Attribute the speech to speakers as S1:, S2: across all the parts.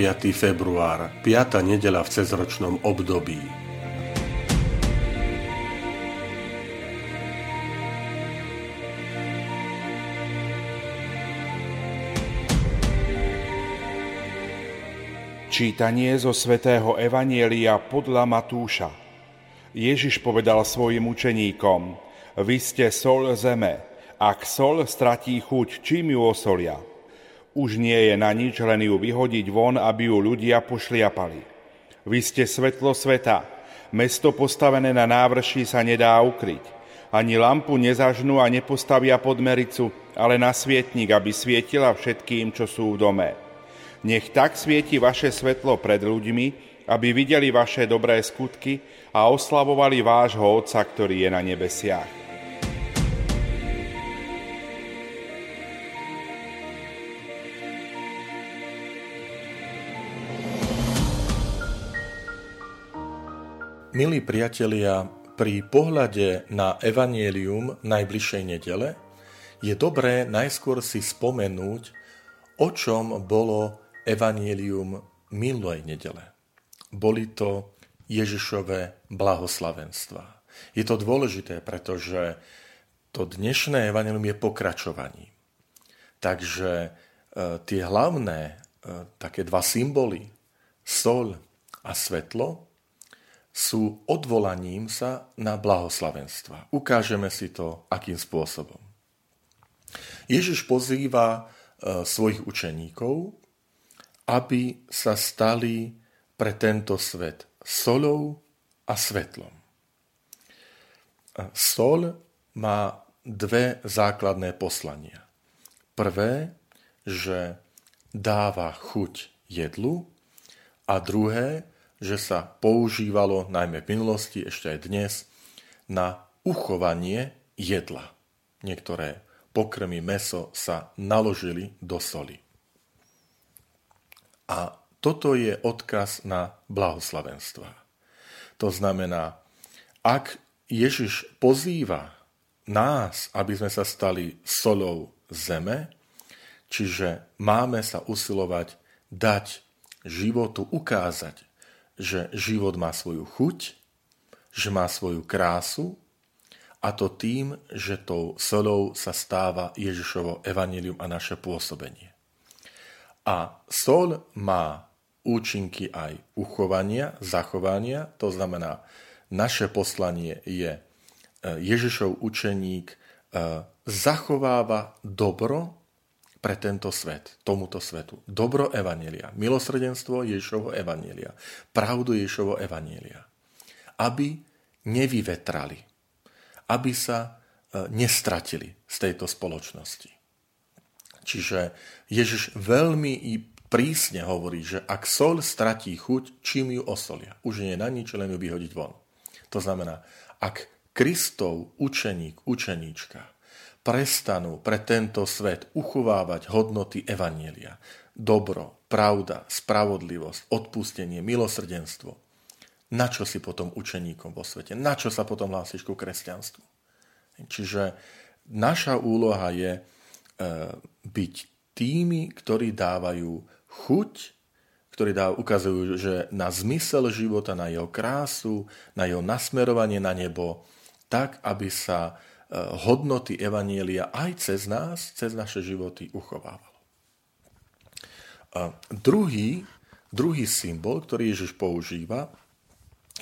S1: 5. február, 5. nedela v cezročnom období.
S2: Čítanie zo svätého Evanielia podľa Matúša. Ježiš povedal svojim učeníkom, vy ste sol zeme, ak sol stratí chuť, čím ju osolia? Už nie je na nič, len ju vyhodiť von, aby ju ľudia pošliapali. Vy ste svetlo sveta. Mesto postavené na návrši sa nedá ukryť. Ani lampu nezažnú a nepostavia pod mericu, ale na svietnik, aby svietila všetkým, čo sú v dome. Nech tak svieti vaše svetlo pred ľuďmi, aby videli vaše dobré skutky a oslavovali vášho Otca, ktorý je na nebesiach.
S1: Milí priatelia, pri pohľade na evanielium najbližšej nedele je dobré najskôr si spomenúť, o čom bolo evanielium minulej nedele. Boli to Ježišové blahoslavenstva. Je to dôležité, pretože to dnešné evanielium je pokračovaní. Takže e, tie hlavné, e, také dva symboly, sol a svetlo, sú odvolaním sa na blahoslavenstva. Ukážeme si to, akým spôsobom. Ježiš pozýva e, svojich učeníkov, aby sa stali pre tento svet solou a svetlom. Sol má dve základné poslania. Prvé, že dáva chuť jedlu a druhé, že sa používalo najmä v minulosti, ešte aj dnes, na uchovanie jedla. Niektoré pokrmy meso sa naložili do soli. A toto je odkaz na blahoslavenstva. To znamená, ak Ježiš pozýva nás, aby sme sa stali solou zeme, čiže máme sa usilovať dať životu, ukázať, že život má svoju chuť, že má svoju krásu a to tým, že tou solou sa stáva Ježišovo evanílium a naše pôsobenie. A sol má účinky aj uchovania, zachovania, to znamená, naše poslanie je, e, Ježišov učeník e, zachováva dobro pre tento svet, tomuto svetu. Dobro Evanielia, milosrdenstvo Ježišovho Evanielia, pravdu Ježišovho Evanielia. Aby nevyvetrali, aby sa e, nestratili z tejto spoločnosti. Čiže Ježiš veľmi i prísne hovorí, že ak sol stratí chuť, čím ju osolia. Už nie je na nič, len ju vyhodiť von. To znamená, ak Kristov učeník, učeníčka prestanú pre tento svet uchovávať hodnoty Evanielia. Dobro, pravda, spravodlivosť, odpustenie, milosrdenstvo. Na čo si potom učeníkom vo svete? Na čo sa potom hlásiš ku kresťanstvu? Čiže naša úloha je e, byť tými, ktorí dávajú chuť, ktorí dá, ukazujú, že na zmysel života, na jeho krásu, na jeho nasmerovanie na nebo, tak, aby sa hodnoty Evanielia aj cez nás, cez naše životy uchovávalo. A druhý, druhý symbol, ktorý Ježiš používa,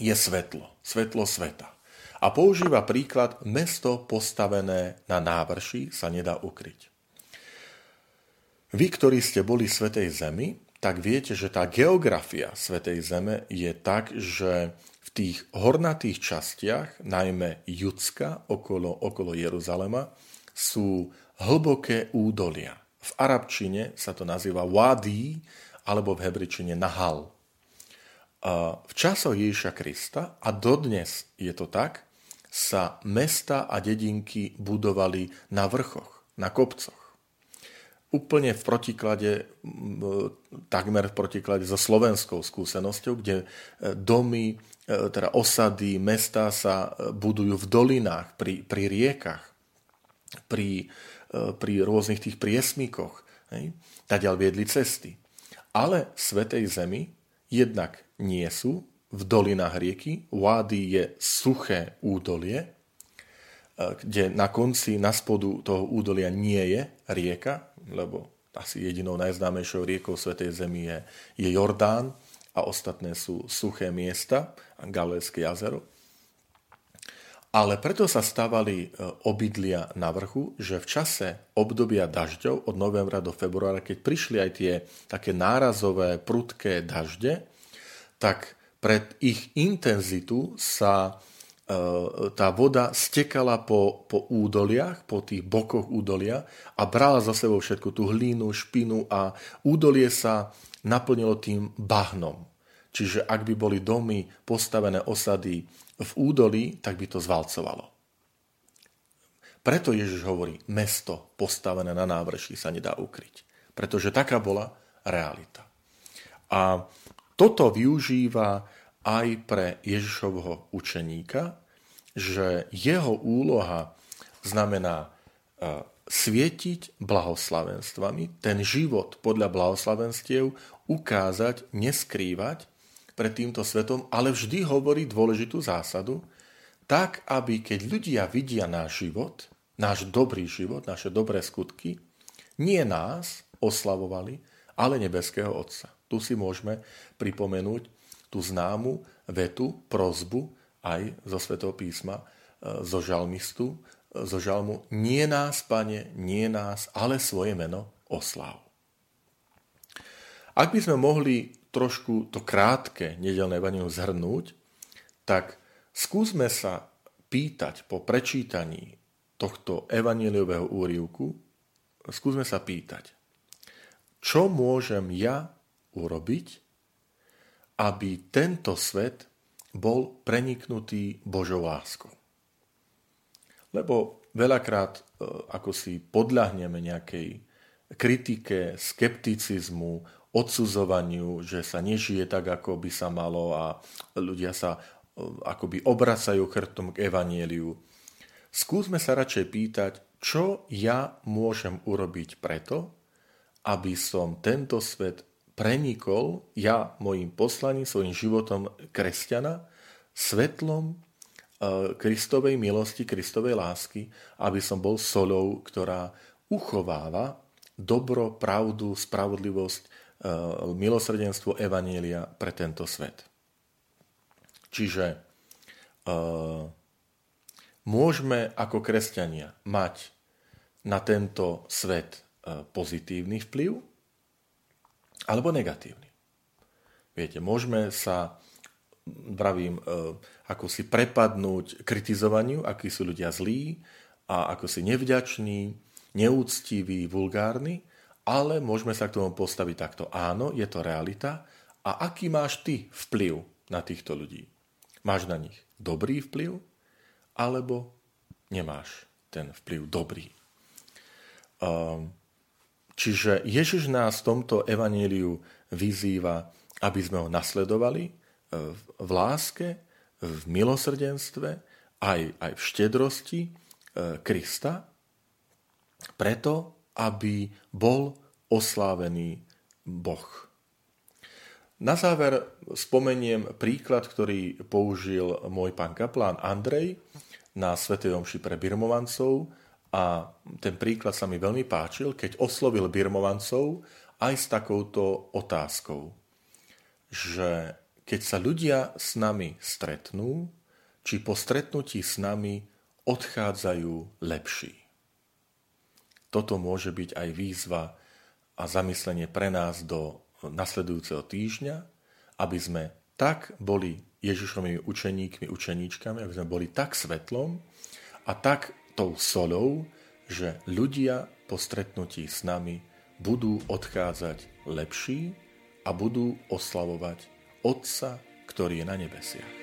S1: je svetlo. Svetlo sveta. A používa príklad mesto postavené na návrši sa nedá ukryť. Vy, ktorí ste boli Svetej Zemi, tak viete, že tá geografia Svetej Zeme je tak, že tých hornatých častiach, najmä Judska okolo, okolo Jeruzalema, sú hlboké údolia. V arabčine sa to nazýva wadi alebo v hebričine nahal. v časoch Ježiša Krista, a dodnes je to tak, sa mesta a dedinky budovali na vrchoch, na kopcoch. Úplne v protiklade, takmer v protiklade so slovenskou skúsenosťou, kde e, domy, e, teda osady, mesta sa e, budujú v dolinách, pri, pri riekach, pri, pri rôznych tých priesmikoch. Hej. Tadiaľ viedli cesty. Ale v Svetej Zemi jednak nie sú v dolinách rieky. Wadi je suché údolie, kde na konci, na spodu toho údolia nie je rieka, lebo asi jedinou najznámejšou riekou Svetej Zemi je, je Jordán a ostatné sú suché miesta, Galilecké jazero. Ale preto sa stávali e, obydlia na vrchu, že v čase obdobia dažďov od novembra do februára, keď prišli aj tie také nárazové, prudké dažde, tak pred ich intenzitu sa e, tá voda stekala po, po údoliach, po tých bokoch údolia a brala za sebou všetku tú hlínu, špinu a údolie sa naplnilo tým bahnom. Čiže ak by boli domy postavené osady v údolí, tak by to zvalcovalo. Preto Ježiš hovorí, mesto postavené na návrši sa nedá ukryť. Pretože taká bola realita. A toto využíva aj pre Ježišovho učeníka, že jeho úloha znamená e, svietiť blahoslavenstvami, ten život podľa blahoslavenstiev ukázať, neskrývať pred týmto svetom, ale vždy hovorí dôležitú zásadu, tak, aby keď ľudia vidia náš život, náš dobrý život, naše dobré skutky, nie nás oslavovali, ale nebeského Otca. Tu si môžeme pripomenúť tú známu vetu, prozbu aj zo Svetého písma, e, zo žalmistu, e, zo žalmu Nie nás, pane, nie nás, ale svoje meno oslav. Ak by sme mohli trošku to krátke nedelné evangelium zhrnúť, tak skúsme sa pýtať po prečítaní tohto evaneliového úrivku, skúsme sa pýtať, čo môžem ja urobiť, aby tento svet bol preniknutý Božou láskou. Lebo veľakrát, e, ako si podľahneme nejakej kritike, skepticizmu, odsudzovaniu, že sa nežije tak, ako by sa malo a ľudia sa e, akoby obracajú chrbtom k evanieliu. Skúsme sa radšej pýtať, čo ja môžem urobiť preto, aby som tento svet prenikol, ja mojim poslaním, svojim životom kresťana, svetlom e, Kristovej milosti, Kristovej lásky, aby som bol solou, ktorá uchováva dobro, pravdu, spravodlivosť, Eh, milosrdenstvo Evanielia pre tento svet. Čiže uh, môžeme ako kresťania mať na tento svet pozitívny vplyv alebo negatívny. Viete, môžeme sa, vravím, uh, ako si prepadnúť kritizovaniu, akí sú ľudia zlí a ako si nevďační, neúctiví, vulgárni, ale môžeme sa k tomu postaviť takto. Áno, je to realita. A aký máš ty vplyv na týchto ľudí? Máš na nich dobrý vplyv, alebo nemáš ten vplyv dobrý? Um, čiže Ježiš nás v tomto evaníliu vyzýva, aby sme ho nasledovali v láske, v milosrdenstve, aj, aj v štedrosti e, Krista, preto, aby bol oslávený Boh. Na záver spomeniem príklad, ktorý použil môj pán kaplán Andrej na Sv. Omši pre birmovancov a ten príklad sa mi veľmi páčil, keď oslovil birmovancov aj s takouto otázkou, že keď sa ľudia s nami stretnú, či po stretnutí s nami odchádzajú lepší. Toto môže byť aj výzva a zamyslenie pre nás do nasledujúceho týždňa, aby sme tak boli Ježišovými učeníkmi, učeníčkami, aby sme boli tak svetlom a tak tou solou, že ľudia po stretnutí s nami budú odchádzať lepší a budú oslavovať Otca ktorý je na nebesiach.